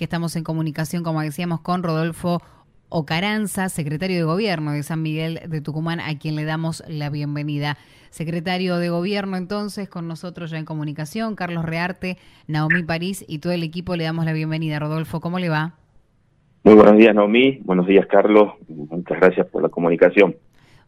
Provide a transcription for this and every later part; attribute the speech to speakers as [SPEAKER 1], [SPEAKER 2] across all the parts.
[SPEAKER 1] que estamos en comunicación, como decíamos, con Rodolfo Ocaranza, secretario de Gobierno de San Miguel de Tucumán, a quien le damos la bienvenida. Secretario de Gobierno, entonces, con nosotros ya en comunicación, Carlos Rearte, Naomi París y todo el equipo le damos la bienvenida. Rodolfo, ¿cómo le va?
[SPEAKER 2] Muy buenos días, Naomi. Buenos días, Carlos. Muchas gracias por la comunicación.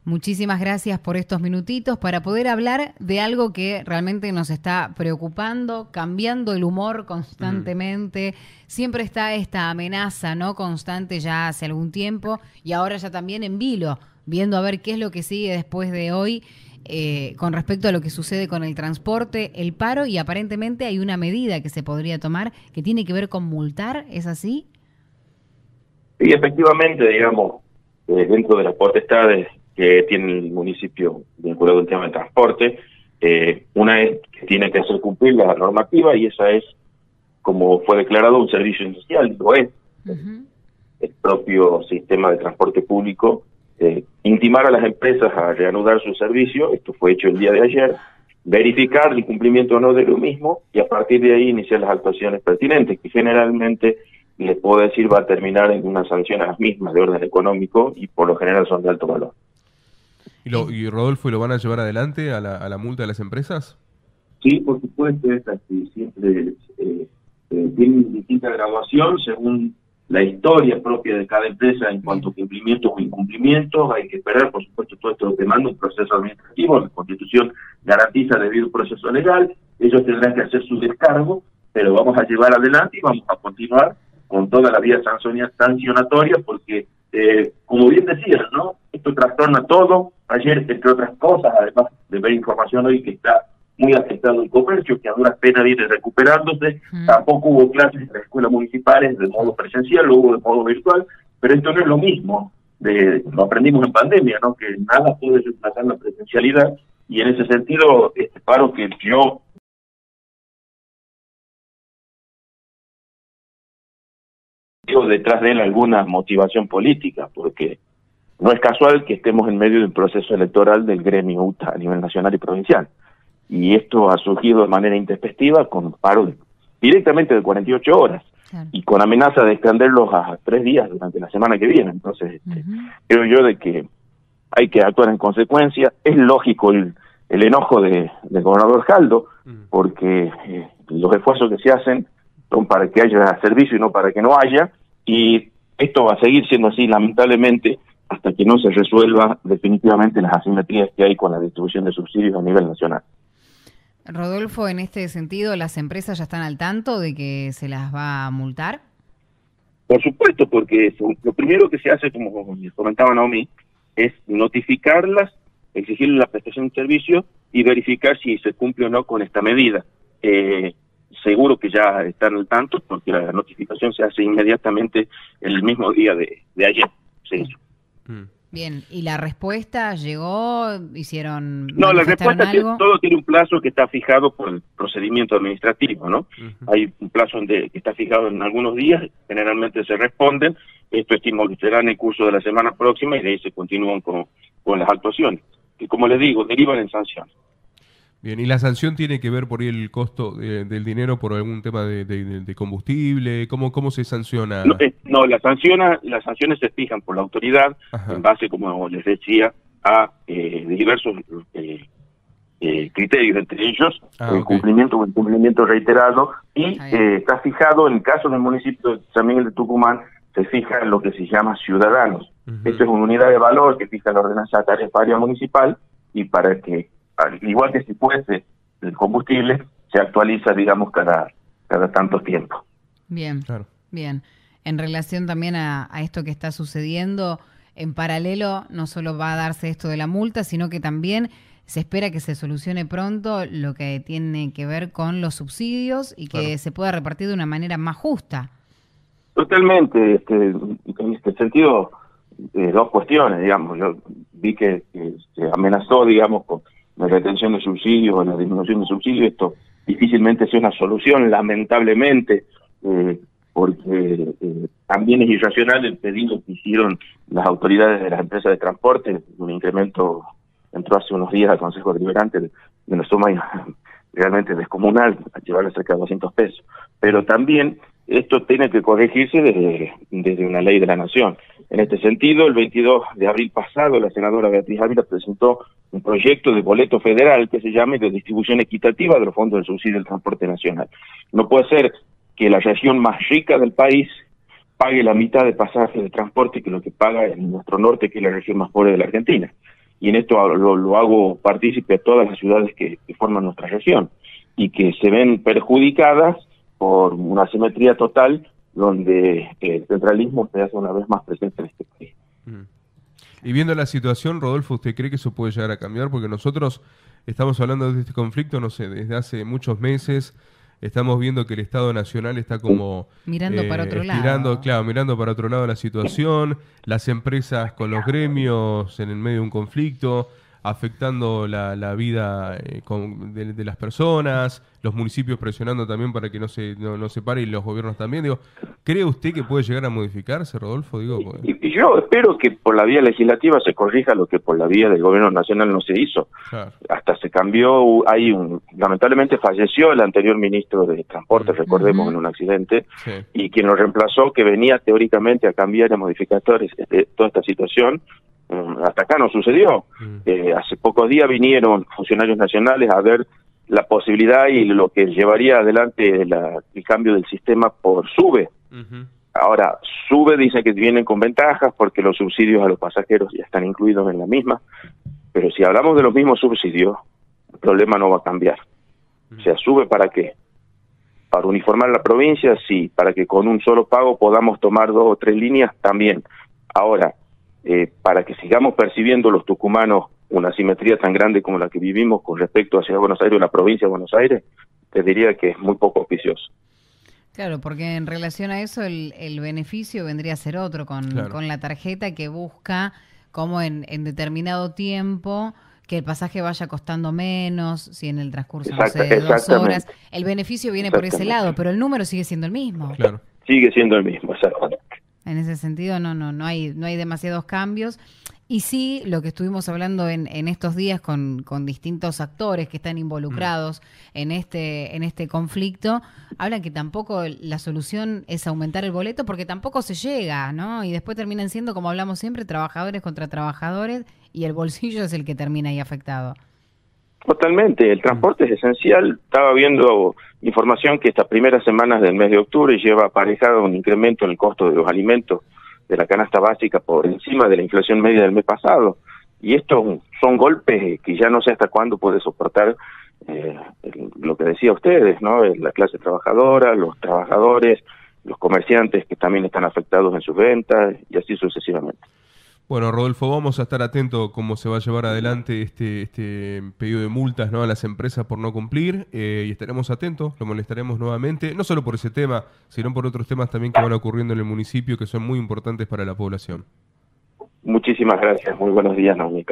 [SPEAKER 1] Muchísimas gracias por estos minutitos para poder hablar de algo que realmente nos está preocupando, cambiando el humor constantemente. Siempre está esta amenaza, ¿no? Constante ya hace algún tiempo y ahora ya también en vilo, viendo a ver qué es lo que sigue después de hoy eh, con respecto a lo que sucede con el transporte, el paro y aparentemente hay una medida que se podría tomar que tiene que ver con multar, ¿es así?
[SPEAKER 2] Sí, efectivamente, digamos, eh, dentro de las potestades que tiene el municipio vinculado al tema de transporte. Eh, una es que tiene que hacer cumplir la normativa y esa es, como fue declarado, un servicio inicial, lo es. El propio sistema de transporte público eh, intimar a las empresas a reanudar su servicio, esto fue hecho el día de ayer, verificar el cumplimiento o no de lo mismo y a partir de ahí iniciar las actuaciones pertinentes, que generalmente les puedo decir va a terminar en una sanción a las mismas de orden económico y por lo general son de alto valor.
[SPEAKER 3] ¿Y, lo, y Rodolfo, ¿lo van a llevar adelante a la, a la multa de las empresas?
[SPEAKER 2] Sí, por supuesto, esta siempre eh, eh, tiene distinta graduación según la historia propia de cada empresa en cuanto a cumplimientos o incumplimientos. Hay que esperar, por supuesto, todo esto demanda un proceso administrativo. La Constitución garantiza debido proceso legal. Ellos tendrán que hacer su descargo, pero vamos a llevar adelante y vamos a continuar con toda la vía sancionatoria porque, eh, como bien decían, ¿no? Esto trastorna todo, Ayer, entre otras cosas, además de ver información hoy que está muy afectado el comercio, que a duras penas viene recuperándose, tampoco hubo clases en las escuelas municipales de modo presencial, lo hubo de modo virtual, pero esto no es lo mismo, de, lo aprendimos en pandemia, ¿no? que nada puede reemplazar la presencialidad, y en ese sentido, este paro que yo detrás de él alguna motivación política, porque no es casual que estemos en medio de un proceso electoral del gremio UTA a nivel nacional y provincial. Y esto ha surgido de manera intempestiva con paro directamente de 48 horas y con amenaza de extenderlos a tres días durante la semana que viene. Entonces, este, creo yo de que hay que actuar en consecuencia. Es lógico el, el enojo de, del gobernador Jaldo, porque eh, los esfuerzos que se hacen son para que haya servicio y no para que no haya, y esto va a seguir siendo así, lamentablemente, hasta que no se resuelva definitivamente las asimetrías que hay con la distribución de subsidios a nivel nacional.
[SPEAKER 1] Rodolfo, en este sentido, ¿las empresas ya están al tanto de que se las va a multar?
[SPEAKER 2] Por supuesto, porque lo primero que se hace, como comentaba Naomi, es notificarlas, exigirles la prestación de servicio y verificar si se cumple o no con esta medida. Eh, seguro que ya están al tanto porque la notificación se hace inmediatamente el mismo día de, ayer. Se
[SPEAKER 1] Mm. Bien, ¿y la respuesta llegó? ¿Hicieron
[SPEAKER 2] No, la respuesta algo? todo tiene un plazo que está fijado por el procedimiento administrativo, ¿no? Hay un plazo que está fijado en algunos días, generalmente se responden, esto estimo que será en el curso de la semana próxima y de ahí se continúan con, con las actuaciones, que como les digo, derivan en sanciones.
[SPEAKER 3] Bien, ¿y la sanción tiene que ver por el costo del dinero por algún tema de, combustible? ¿Cómo, ¿Cómo se sanciona?
[SPEAKER 2] No, eh, no las, sanciones, las sanciones se fijan por la autoridad en base, como les decía, a eh, diversos eh, eh, criterios, entre ellos ah, el cumplimiento o incumplimiento reiterado, y está fijado en el caso del municipio de San Miguel de Tucumán, se fija en lo que se llama ciudadanos. Esto es una unidad de valor que fija la ordenanza tarifaria municipal y para que igual que si fuese el combustible, se actualiza, digamos, cada, cada tanto tiempo.
[SPEAKER 1] Bien, bien. En relación también a, esto que está sucediendo, en paralelo no solo va a darse esto de la multa, sino que también se espera que se solucione pronto lo que tiene que ver con los subsidios y que se pueda repartir de una manera más justa.
[SPEAKER 2] Totalmente. Este, en este sentido, eh, dos cuestiones, digamos. Yo vi que se amenazó, digamos, con la retención de subsidios o la disminución de subsidios, esto difícilmente sea una solución, lamentablemente, eh, porque eh, también es irracional el pedido que hicieron las autoridades de las empresas de transporte, un incremento entró hace unos días al Consejo Deliberante de, una suma realmente descomunal, a llevarle cerca de 200 pesos. Pero también esto tiene que corregirse desde, desde una ley de la Nación. En este sentido, el 22 de abril pasado, la senadora Beatriz Ávila presentó un proyecto de boleto federal que se llame de distribución equitativa de los fondos del subsidio del transporte nacional. No puede ser que la región más rica del país pague la mitad de pasajes de transporte que lo que paga en nuestro norte, que es la región más pobre de la Argentina. Y en esto lo, hago partícipe a todas las ciudades que forman nuestra región y que se ven perjudicadas por una simetría total donde el centralismo se hace una vez más presente en este país. Mm.
[SPEAKER 3] Y viendo la situación, Rodolfo, ¿usted cree que eso puede llegar a cambiar? Porque nosotros estamos hablando de este conflicto, no sé, desde hace muchos meses. Estamos viendo que el Estado Nacional está como...
[SPEAKER 1] Mirando para otro lado.
[SPEAKER 3] Claro, mirando para otro lado la situación, las empresas con los gremios en el medio de un conflicto, afectando la, la vida eh, de, las personas, los municipios presionando también para que no se, no, se pare y los gobiernos también. Digo, ¿Cree usted que puede llegar a modificarse, Rodolfo? Digo,
[SPEAKER 2] y, yo espero que por la vía legislativa se corrija lo que por la vía del gobierno nacional no se hizo. Hasta se cambió, hay un, lamentablemente falleció el anterior ministro de Transporte, recordemos, en un accidente, y quien lo reemplazó, que venía teóricamente a cambiar y a modificar toda, este, toda esta situación, Mm, hasta acá no sucedió. Mm. Eh, hace pocos días vinieron funcionarios nacionales a ver la posibilidad y lo que llevaría adelante el cambio del sistema por SUBE. Ahora, SUBE dice que vienen con ventajas porque los subsidios a los pasajeros ya están incluidos en la misma, pero si hablamos de los mismos subsidios, el problema no va a cambiar. O sea, ¿SUBE para qué? Para uniformar la provincia, sí, para que con un solo pago podamos tomar dos o tres líneas, también. Ahora, eh, para que sigamos percibiendo los tucumanos una simetría tan grande como la que vivimos con respecto a Ciudad de Buenos Aires o la provincia de Buenos Aires, te diría que es muy poco auspicioso.
[SPEAKER 1] Claro, porque en relación a eso el, beneficio vendría a ser otro, con, con la tarjeta que busca como en, en, determinado tiempo que el pasaje vaya costando menos, si en el transcurso no sé, de dos horas, el beneficio viene por ese lado, pero el número sigue siendo el mismo.
[SPEAKER 2] Claro. Sigue siendo el mismo, exactamente.
[SPEAKER 1] En ese sentido, no, no, no hay, no hay demasiados cambios. Y sí, lo que estuvimos hablando en, en estos días con, con, distintos actores que están involucrados mm. en este, en este conflicto, hablan que tampoco la solución es aumentar el boleto porque tampoco se llega, ¿no? Y después terminan siendo, como hablamos siempre, trabajadores contra trabajadores y el bolsillo es el que termina ahí afectado.
[SPEAKER 2] Totalmente, el transporte es esencial. Estaba viendo información que estas primeras semanas del mes de octubre lleva aparejado un incremento en el costo de los alimentos de la canasta básica por encima de la inflación media del mes pasado. Y estos son golpes que ya no sé hasta cuándo puede soportar eh, lo que decía ustedes, ¿no? La clase trabajadora, los trabajadores, los comerciantes que también están afectados en sus ventas y así sucesivamente.
[SPEAKER 3] Bueno, Rodolfo, vamos a estar atentos cómo se va a llevar adelante este, este pedido de multas ¿no? a las empresas por no cumplir eh, y estaremos atentos, lo molestaremos nuevamente, no solo por ese tema, sino por otros temas también que van ocurriendo en el municipio que son muy importantes para la población.
[SPEAKER 2] Muchísimas gracias, muy buenos días, Naomi